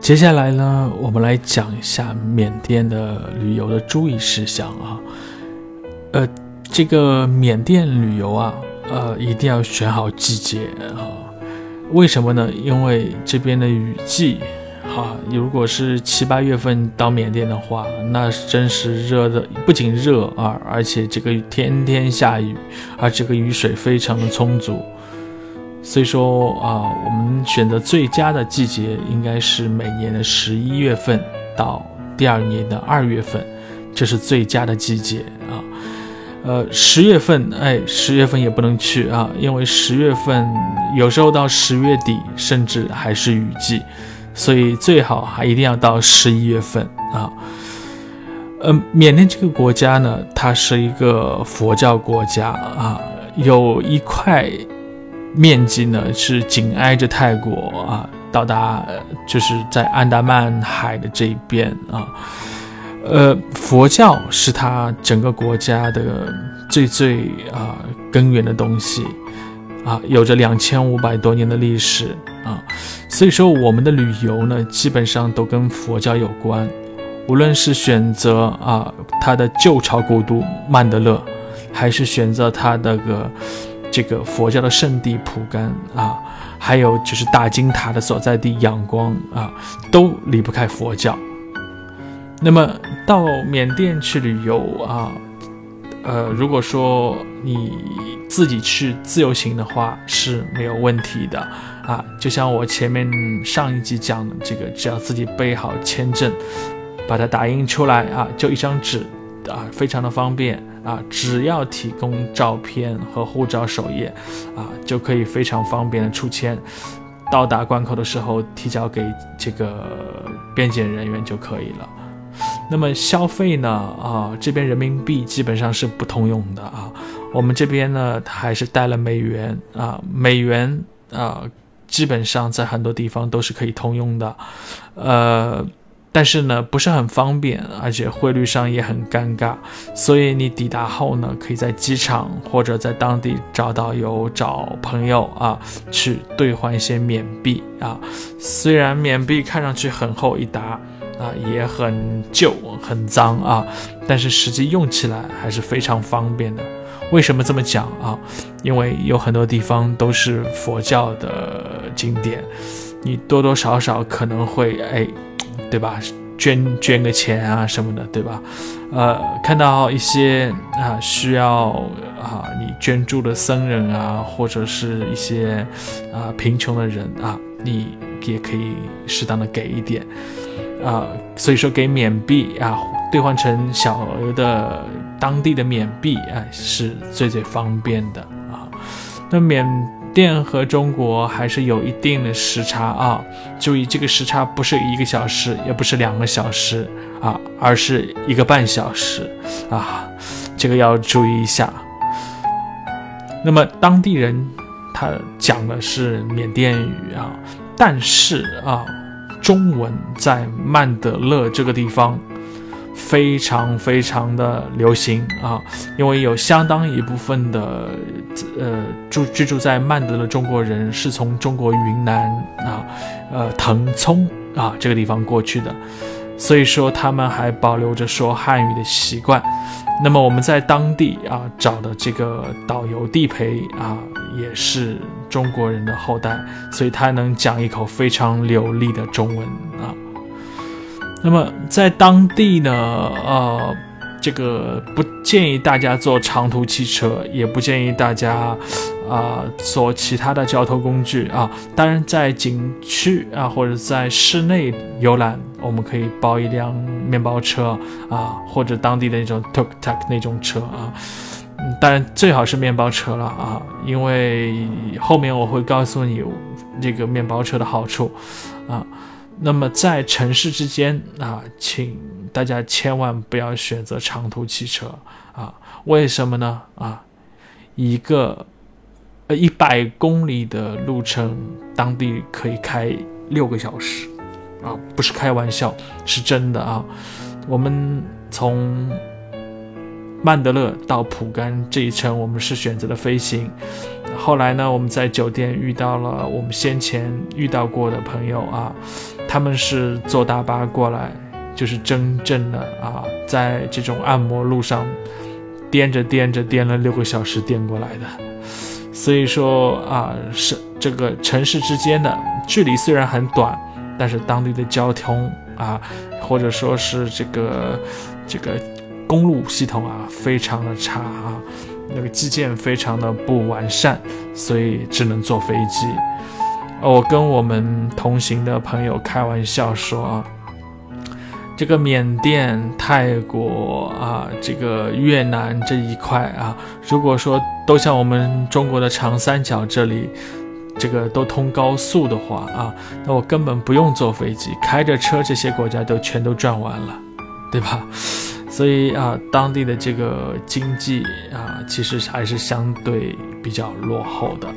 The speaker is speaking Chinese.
接下来呢，我们来讲一下缅甸的旅游的注意事项啊。呃，这个缅甸旅游啊，呃，一定要选好季节啊。为什么呢？因为这边的雨季，哈，如果是七八月份到缅甸的话，那真是热的，不仅热啊，而且这个天天下雨，而这个雨水非常的充足。所以说啊，我们选择最佳的季节应该是每年的十一月份到第二年的二月份，这是最佳的季节啊。呃，十月份，哎，十月份也不能去啊，因为十月份有时候到十月底甚至还是雨季，所以最好还一定要到十一月份啊。呃，缅甸这个国家呢，它是一个佛教国家啊，有一块。面积呢是紧挨着泰国啊，到达就是在安达曼海的这一边啊，呃，佛教是它整个国家的最最啊根源的东西啊，有着两千五百多年的历史啊，所以说我们的旅游呢基本上都跟佛教有关，无论是选择啊它的旧朝古都曼德勒，还是选择它那个。这个佛教的圣地蒲甘啊，还有就是大金塔的所在地仰光啊，都离不开佛教。那么到缅甸去旅游啊，呃，如果说你自己去自由行的话是没有问题的啊。就像我前面上一集讲的这个，只要自己备好签证，把它打印出来啊，就一张纸啊，非常的方便。啊，只要提供照片和护照首页，啊，就可以非常方便的出签。到达关口的时候，提交给这个边检人员就可以了。那么消费呢？啊，这边人民币基本上是不通用的啊。我们这边呢，还是带了美元啊，美元啊，基本上在很多地方都是可以通用的，呃。但是呢，不是很方便，而且汇率上也很尴尬，所以你抵达后呢，可以在机场或者在当地找到有找朋友啊，去兑换一些缅币啊。虽然缅币看上去很厚一沓啊，也很旧很脏啊，但是实际用起来还是非常方便的。为什么这么讲啊？因为有很多地方都是佛教的经典，你多多少少可能会哎。对吧？捐捐个钱啊什么的，对吧？呃，看到一些啊需要啊你捐助的僧人啊，或者是一些啊贫穷的人啊，你也可以适当的给一点啊。所以说，给缅币啊兑换成小额的当地的缅币啊，是最最方便的啊。那缅。电和中国还是有一定的时差啊，注意这个时差不是一个小时，也不是两个小时啊，而是一个半小时啊，这个要注意一下。那么当地人他讲的是缅甸语啊，但是啊，中文在曼德勒这个地方。非常非常的流行啊，因为有相当一部分的呃住居住在曼德的中国人是从中国云南啊，呃腾冲啊这个地方过去的，所以说他们还保留着说汉语的习惯。那么我们在当地啊找的这个导游地陪啊也是中国人的后代，所以他能讲一口非常流利的中文啊。那么在当地呢，呃，这个不建议大家坐长途汽车，也不建议大家啊坐其他的交通工具啊。当然，在景区啊或者在室内游览，我们可以包一辆面包车啊，或者当地的那种 tuk tuk 那种车啊。当然最好是面包车了啊，因为后面我会告诉你这个面包车的好处啊。那么在城市之间啊，请大家千万不要选择长途汽车啊！为什么呢？啊，一个呃一百公里的路程，当地可以开六个小时啊，不是开玩笑，是真的啊！我们从曼德勒到普甘这一程，我们是选择了飞行。后来呢，我们在酒店遇到了我们先前遇到过的朋友啊。他们是坐大巴过来，就是真正的啊，在这种按摩路上颠着颠着颠了六个小时颠过来的。所以说啊，是这个城市之间的距离虽然很短，但是当地的交通啊，或者说是这个这个公路系统啊，非常的差啊，那个基建非常的不完善，所以只能坐飞机。我跟我们同行的朋友开玩笑说啊，这个缅甸、泰国啊，这个越南这一块啊，如果说都像我们中国的长三角这里，这个都通高速的话啊，那我根本不用坐飞机，开着车这些国家都全都转完了，对吧？所以啊，当地的这个经济啊，其实还是相对比较落后的。